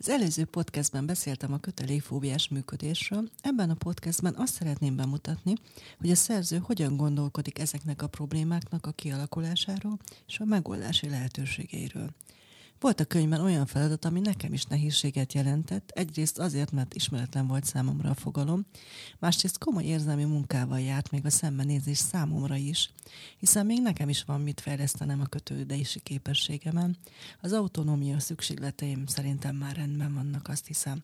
Az előző podcastben beszéltem a kötelékfóbiás működésről. Ebben a podcastben azt szeretném bemutatni, hogy a szerző hogyan gondolkodik ezeknek a problémáknak a kialakulásáról és a megoldási lehetőségeiről. Volt a könyvben olyan feladat, ami nekem is nehézséget jelentett, egyrészt azért, mert ismeretlen volt számomra a fogalom, másrészt komoly érzelmi munkával járt még a szembenézés számomra is, hiszen még nekem is van mit fejlesztenem a kötődési képességemen. Az autonómia szükségleteim szerintem már rendben vannak, azt hiszem.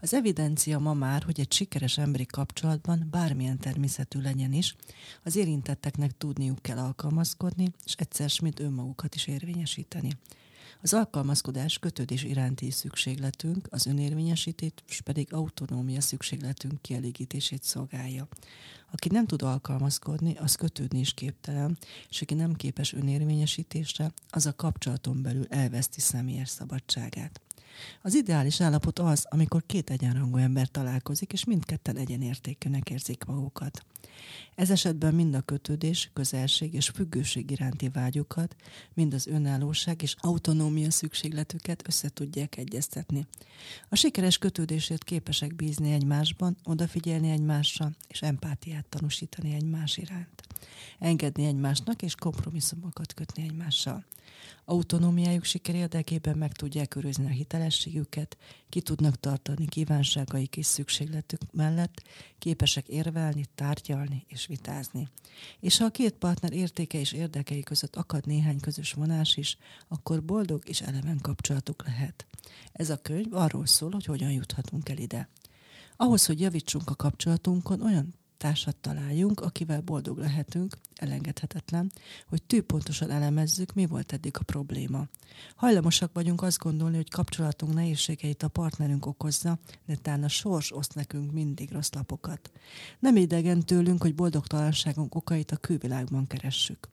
Az evidencia ma már, hogy egy sikeres emberi kapcsolatban, bármilyen természetű legyen is, az érintetteknek tudniuk kell alkalmazkodni, és egyszer mint önmagukat is érvényesíteni. Az alkalmazkodás kötődés iránti szükségletünk, az önérvényesítés pedig autonómia szükségletünk kielégítését szolgálja. Aki nem tud alkalmazkodni, az kötődni is képtelen, és aki nem képes önérvényesítésre, az a kapcsolaton belül elveszti személyes szabadságát. Az ideális állapot az, amikor két egyenrangú ember találkozik, és mindketten egyenértékűnek érzik magukat. Ez esetben mind a kötődés, közelség és függőség iránti vágyokat, mind az önállóság és autonómia szükségletüket össze tudják egyeztetni. A sikeres kötődésért képesek bízni egymásban, odafigyelni egymásra, és empátiát tanúsítani egymás iránt. Engedni egymásnak és kompromisszumokat kötni egymással. Autonómiájuk siker érdekében meg tudják őrizni a hitelességüket, ki tudnak tartani kívánságaik és szükségletük mellett, képesek érvelni, tárgyalni és vitázni. És ha a két partner értéke és érdekei között akad néhány közös vonás is, akkor boldog és eleven kapcsolatuk lehet. Ez a könyv arról szól, hogy hogyan juthatunk el ide. Ahhoz, hogy javítsunk a kapcsolatunkon, olyan társat találjunk, akivel boldog lehetünk, elengedhetetlen, hogy tűpontosan elemezzük, mi volt eddig a probléma. Hajlamosak vagyunk azt gondolni, hogy kapcsolatunk nehézségeit a partnerünk okozza, de talán a sors oszt nekünk mindig rossz lapokat. Nem idegen tőlünk, hogy boldogtalanságunk okait a külvilágban keressük.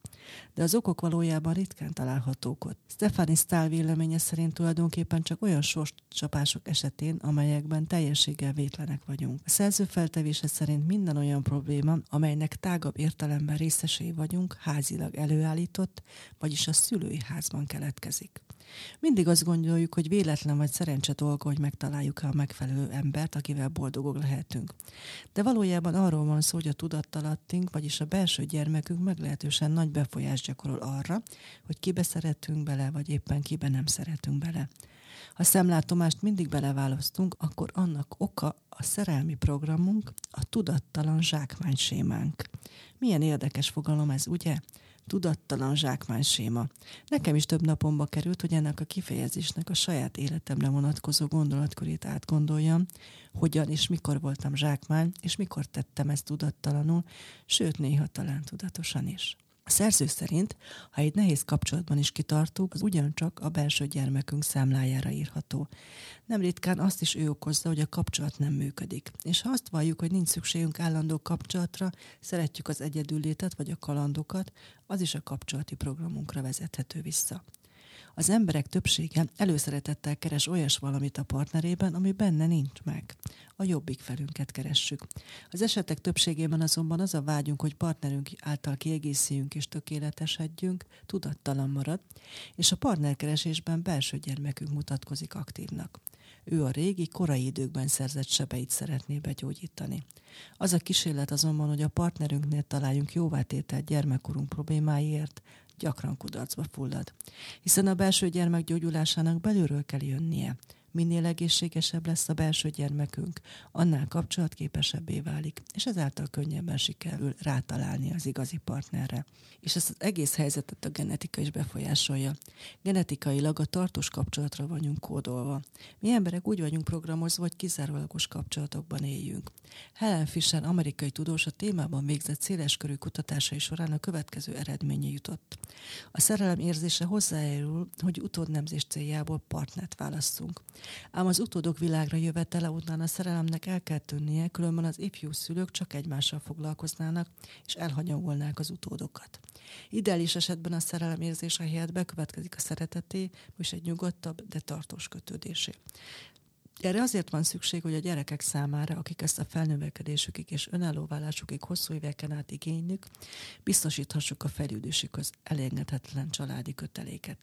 De az okok valójában ritkán találhatók ott. Stefani Stahl véleménye szerint tulajdonképpen csak olyan sorscsapások esetén, amelyekben teljességgel vétlenek vagyunk. A szerző feltevése szerint minden olyan probléma, amelynek tágabb értelemben részesei vagyunk, házilag előállított, vagyis a szülői házban keletkezik. Mindig azt gondoljuk, hogy véletlen vagy szerencse dolga, hogy megtaláljuk a megfelelő embert, akivel boldogok lehetünk. De valójában arról van szó, hogy a tudattalattink, vagyis a belső gyermekünk meglehetősen nagy befolyást gyakorol arra, hogy kibe szeretünk bele, vagy éppen kibe nem szeretünk bele. Ha szemlátomást mindig beleválasztunk, akkor annak oka a szerelmi programunk, a tudattalan zsákmánysémánk. Milyen érdekes fogalom ez, ugye? Tudattalan séma. Nekem is több napomba került, hogy ennek a kifejezésnek a saját életemre vonatkozó gondolatkörét átgondoljam, hogyan és mikor voltam zsákmány, és mikor tettem ezt tudattalanul, sőt néha talán tudatosan is. A szerző szerint, ha egy nehéz kapcsolatban is kitartunk, az ugyancsak a belső gyermekünk számlájára írható. Nem ritkán azt is ő okozza, hogy a kapcsolat nem működik. És ha azt valljuk, hogy nincs szükségünk állandó kapcsolatra, szeretjük az egyedüllétet vagy a kalandokat, az is a kapcsolati programunkra vezethető vissza. Az emberek többsége előszeretettel keres olyas valamit a partnerében, ami benne nincs meg. A jobbik felünket keressük. Az esetek többségében azonban az a vágyunk, hogy partnerünk által kiegészüljünk és tökéletesedjünk, tudattalan marad, és a partnerkeresésben belső gyermekünk mutatkozik aktívnak. Ő a régi, korai időkben szerzett sebeit szeretné begyógyítani. Az a kísérlet azonban, hogy a partnerünknél találjunk jóvátételt gyermekkorunk problémáiért, gyakran kudarcba fullad. Hiszen a belső gyermek gyógyulásának belülről kell jönnie. Minél egészségesebb lesz a belső gyermekünk, annál kapcsolatképesebbé válik, és ezáltal könnyebben sikerül rátalálni az igazi partnerre. És ezt az egész helyzetet a genetika is befolyásolja. Genetikailag a tartós kapcsolatra vagyunk kódolva. Mi emberek úgy vagyunk programozva, hogy kizárólagos kapcsolatokban éljünk. Helen Fisher, amerikai tudós a témában végzett széleskörű kutatásai során a következő eredménye jutott. A szerelem érzése hozzájárul, hogy utódnemzés céljából partnert válasszunk. Ám az utódok világra jövetele után a szerelemnek el kell tűnnie, különben az ifjú szülők csak egymással foglalkoznának, és elhanyagolnák az utódokat. Ideális esetben a szerelem érzése helyett bekövetkezik a szereteté, és egy nyugodtabb, de tartós kötődésé. Erre azért van szükség, hogy a gyerekek számára, akik ezt a felnövekedésükig és önálló válásukig hosszú éveken át igénylik, biztosíthassuk a fejlődésükhöz elengedhetetlen családi köteléket.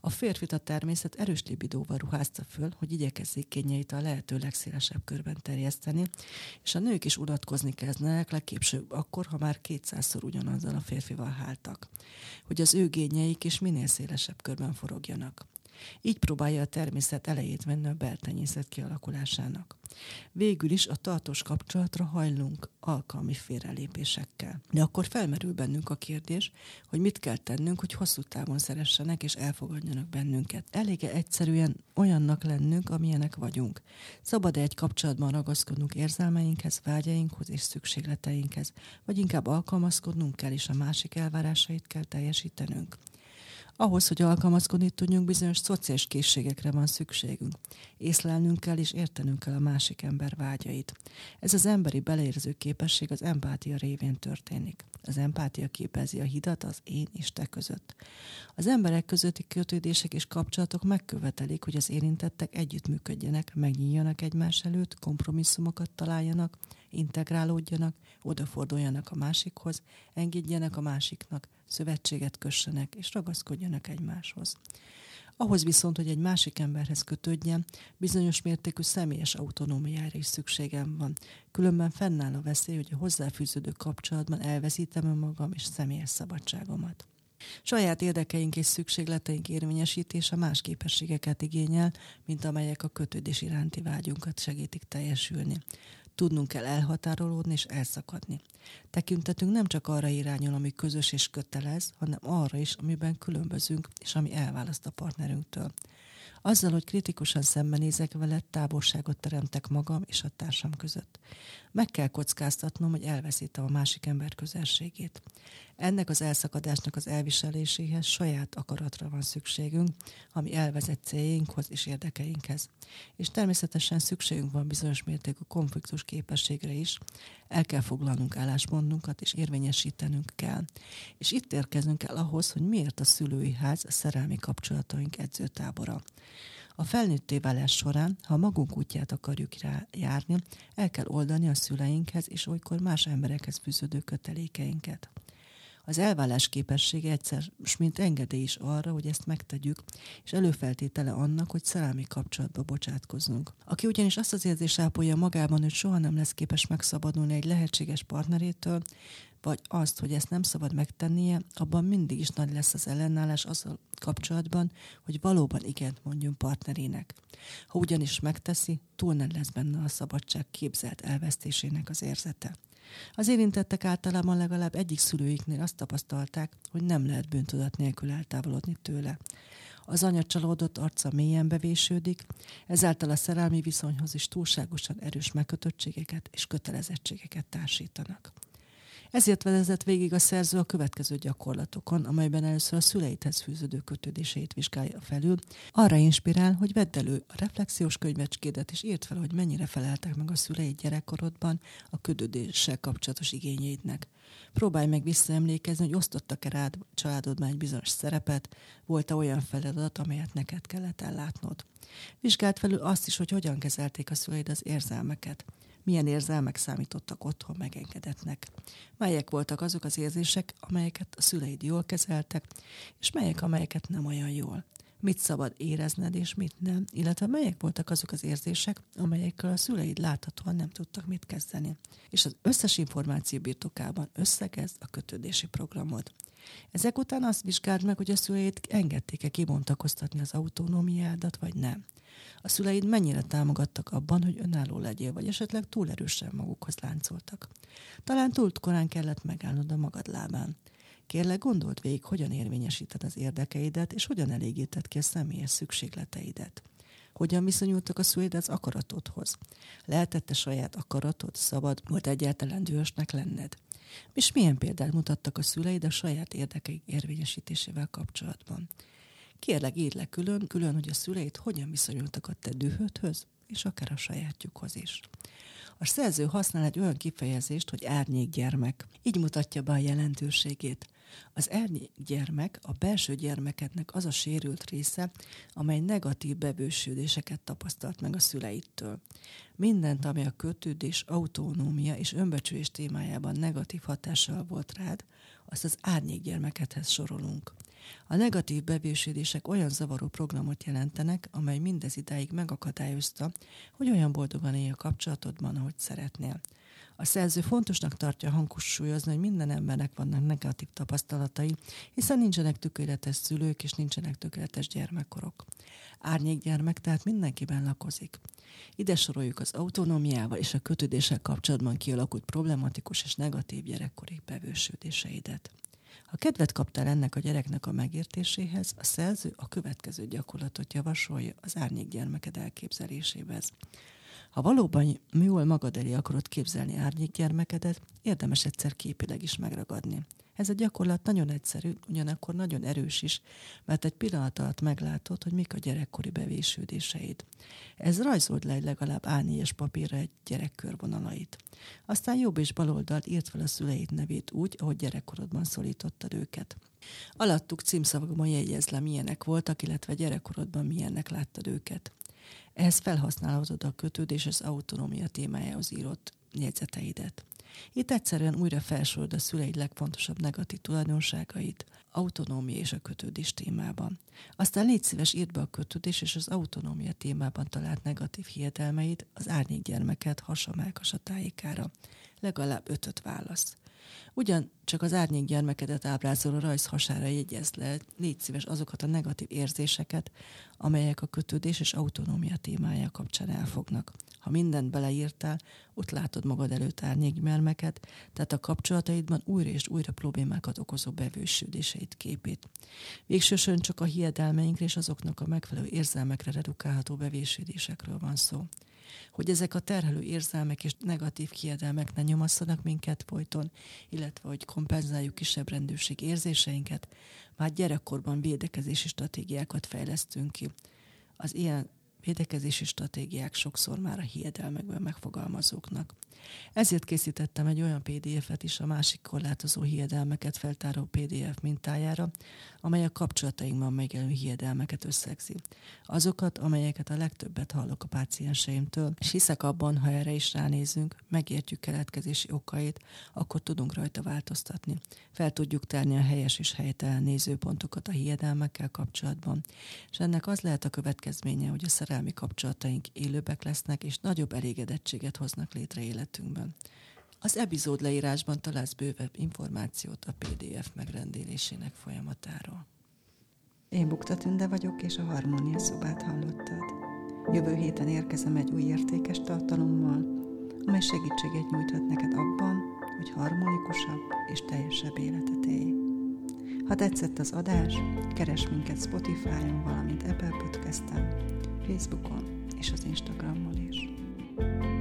A férfit a természet erős libidóval ruházta föl, hogy igyekezzék kényeit a lehető legszélesebb körben terjeszteni, és a nők is unatkozni kezdenek legkésőbb akkor, ha már kétszázszor ugyanazzal a férfival háltak, hogy az ő gényeik is minél szélesebb körben forogjanak. Így próbálja a természet elejét venni a beltenyészet kialakulásának. Végül is a tartós kapcsolatra hajlunk alkalmi félrelépésekkel. De akkor felmerül bennünk a kérdés, hogy mit kell tennünk, hogy hosszú távon szeressenek és elfogadjanak bennünket. Elég egyszerűen olyannak lennünk, amilyenek vagyunk. Szabad-e egy kapcsolatban ragaszkodnunk érzelmeinkhez, vágyainkhoz és szükségleteinkhez, vagy inkább alkalmazkodnunk kell és a másik elvárásait kell teljesítenünk. Ahhoz, hogy alkalmazkodni tudjunk, bizonyos szociális készségekre van szükségünk. Észlelnünk kell és értenünk kell a másik ember vágyait. Ez az emberi beleérző képesség az empátia révén történik. Az empátia képezi a hidat az én és te között. Az emberek közötti kötődések és kapcsolatok megkövetelik, hogy az érintettek együttműködjenek, megnyíljanak egymás előtt, kompromisszumokat találjanak, integrálódjanak, odaforduljanak a másikhoz, engedjenek a másiknak, szövetséget kössenek és ragaszkodjanak egymáshoz. Ahhoz viszont, hogy egy másik emberhez kötődjen, bizonyos mértékű személyes autonómiára is szükségem van. Különben fennáll a veszély, hogy a hozzáfűződő kapcsolatban elveszítem önmagam és személyes szabadságomat. Saját érdekeink és szükségleteink érvényesítése más képességeket igényel, mint amelyek a kötődés iránti vágyunkat segítik teljesülni. Tudnunk kell elhatárolódni és elszakadni. Tekintetünk nem csak arra irányul, ami közös és kötelez, hanem arra is, amiben különbözünk, és ami elválaszt a partnerünktől. Azzal, hogy kritikusan szembenézek vele, távolságot teremtek magam és a társam között. Meg kell kockáztatnom, hogy elveszítem a másik ember közelségét. Ennek az elszakadásnak az elviseléséhez saját akaratra van szükségünk, ami elvezet céljainkhoz és érdekeinkhez. És természetesen szükségünk van bizonyos mértékű konfliktus képességre is, el kell foglalnunk álláspontunkat, és érvényesítenünk kell. És itt érkezünk el ahhoz, hogy miért a szülői ház a szerelmi kapcsolataink edzőtábora. A felnőtté válás során, ha magunk útját akarjuk rá járni, el kell oldani a szüleinkhez és olykor más emberekhez fűződő kötelékeinket. Az elvállás képessége egyszer, mint engedély is arra, hogy ezt megtegyük, és előfeltétele annak, hogy szerelmi kapcsolatba bocsátkozzunk. Aki ugyanis azt az érzést ápolja magában, hogy soha nem lesz képes megszabadulni egy lehetséges partnerétől, vagy azt, hogy ezt nem szabad megtennie, abban mindig is nagy lesz az ellenállás azzal kapcsolatban, hogy valóban igent mondjon partnerének. Ha ugyanis megteszi, túl nem lesz benne a szabadság képzelt elvesztésének az érzete. Az érintettek általában legalább egyik szülőiknél azt tapasztalták, hogy nem lehet bűntudat nélkül eltávolodni tőle. Az anya csalódott arca mélyen bevésődik, ezáltal a szerelmi viszonyhoz is túlságosan erős megkötöttségeket és kötelezettségeket társítanak. Ezért vezetett végig a szerző a következő gyakorlatokon, amelyben először a szüleithez fűződő kötődéseit vizsgálja felül. Arra inspirál, hogy vedd elő a reflexiós könyvecskédet, és írd fel, hogy mennyire feleltek meg a szüleid gyerekkorodban a kötődéssel kapcsolatos igényeidnek. Próbálj meg visszaemlékezni, hogy osztottak-e rád családodban egy bizonyos szerepet, volt-e olyan feladat, amelyet neked kellett ellátnod. Vizsgáld felül azt is, hogy hogyan kezelték a szüleid az érzelmeket milyen érzelmek számítottak otthon megengedetnek. Melyek voltak azok az érzések, amelyeket a szüleid jól kezeltek, és melyek, amelyeket nem olyan jól. Mit szabad érezned, és mit nem, illetve melyek voltak azok az érzések, amelyekkel a szüleid láthatóan nem tudtak mit kezdeni. És az összes információ birtokában összekezd a kötődési programod. Ezek után azt vizsgáld meg, hogy a szüleid engedték-e kibontakoztatni az autonómiádat, vagy nem. A szüleid mennyire támogattak abban, hogy önálló legyél, vagy esetleg túl erősen magukhoz láncoltak. Talán túl korán kellett megállnod a magad lábán. Kérlek, gondold végig, hogyan érvényesíted az érdekeidet, és hogyan elégíted ki a személyes szükségleteidet. Hogyan viszonyultak a szüleid az akaratodhoz? Lehetette saját akaratod, szabad, volt egyáltalán dühösnek lenned? És milyen példát mutattak a szüleid a saját érdekeik érvényesítésével kapcsolatban? Kérlek, írd le külön, külön, hogy a szüleid hogyan viszonyultak a te dühödhöz, és akár a sajátjukhoz is. A szerző használ egy olyan kifejezést, hogy árnyékgyermek. Így mutatja be a jelentőségét. Az árnyékgyermek a belső gyermekednek az a sérült része, amely negatív bebősődéseket tapasztalt meg a szüleittől. Mindent, ami a kötődés, autonómia és önbecsülés témájában negatív hatással volt rád, azt az árnyékgyermekedhez sorolunk. A negatív bevésődések olyan zavaró programot jelentenek, amely mindez idáig megakadályozta, hogy olyan boldogan élj a kapcsolatodban, ahogy szeretnél. A szerző fontosnak tartja hangsúlyozni, hogy minden embernek vannak negatív tapasztalatai, hiszen nincsenek tökéletes szülők és nincsenek tökéletes gyermekkorok. Árnyékgyermek tehát mindenkiben lakozik. Ide soroljuk az autonómiával és a kötődéssel kapcsolatban kialakult problematikus és negatív gyerekkori bevősődéseidet. Ha kedvet kaptál ennek a gyereknek a megértéséhez, a szerző a következő gyakorlatot javasolja az árnyék gyermeked elképzeléséhez. Ha valóban jól magad elé akarod képzelni árnyék gyermekedet, érdemes egyszer képileg is megragadni. Ez a gyakorlat nagyon egyszerű, ugyanakkor nagyon erős is, mert egy pillanat alatt meglátod, hogy mik a gyerekkori bevésődéseid. Ez rajzold le legalább A4-es papírra egy gyerek. Aztán jobb és bal oldalt írt fel a szüleid nevét úgy, ahogy gyerekkorodban szólítottad őket. Alattuk címszavakban jegyez le, milyenek voltak, illetve gyerekkorodban milyennek láttad őket. Ehhez felhasználhatod a kötődés az autonómia témájához írott jegyzeteidet. Itt egyszerűen újra felsorod a szüleid legfontosabb negatív tulajdonságait, autonómia és a kötődés témában. Aztán légy szíves, írd be a kötődés és az autonómia témában talált negatív hiedelmeid az árnyék gyermeket a tájékára. Legalább ötöt válasz. Ugyan csak az árnyék gyermekedet ábrázoló rajz hasára jegyez le, légy szíves azokat a negatív érzéseket, amelyek a kötődés és autonómia témája kapcsán elfognak. Ha mindent beleírtál, ott látod magad előtt árnyékgyermeket, tehát a kapcsolataidban újra és újra problémákat okozó bevősődéseit képét. Végsősorban csak a hiedelmeinkre és azoknak a megfelelő érzelmekre redukálható bevésődésekről van szó hogy ezek a terhelő érzelmek és negatív kiedelmek ne nyomasszanak minket folyton, illetve hogy kompenzáljuk kisebb rendőrség érzéseinket, már gyerekkorban védekezési stratégiákat fejlesztünk ki. Az ilyen védekezési stratégiák sokszor már a hiedelmekben megfogalmazóknak. Ezért készítettem egy olyan PDF-et is a másik korlátozó hiedelmeket feltáró PDF mintájára, amely a kapcsolatainkban megjelenő hiedelmeket összegzi. Azokat, amelyeket a legtöbbet hallok a pácienseimtől, és hiszek abban, ha erre is ránézünk, megértjük keletkezési okait, akkor tudunk rajta változtatni. Fel tudjuk tárni a helyes és helytelen nézőpontokat a hiedelmekkel kapcsolatban, és ennek az lehet a következménye, hogy a szerelmi kapcsolataink élőbbek lesznek, és nagyobb elégedettséget hoznak létre életünkben. Az epizód leírásban találsz bővebb információt a PDF megrendelésének folyamatáról. Én Bukta Tünde vagyok, és a Harmónia szobát hallottad. Jövő héten érkezem egy új értékes tartalommal, amely segítséget nyújthat neked abban, hogy harmonikusabb és teljesebb életet élj. Ha tetszett az adás, keres minket Spotify-on, valamint Apple Podcast-en, Facebookon és az Instagramon is. thank you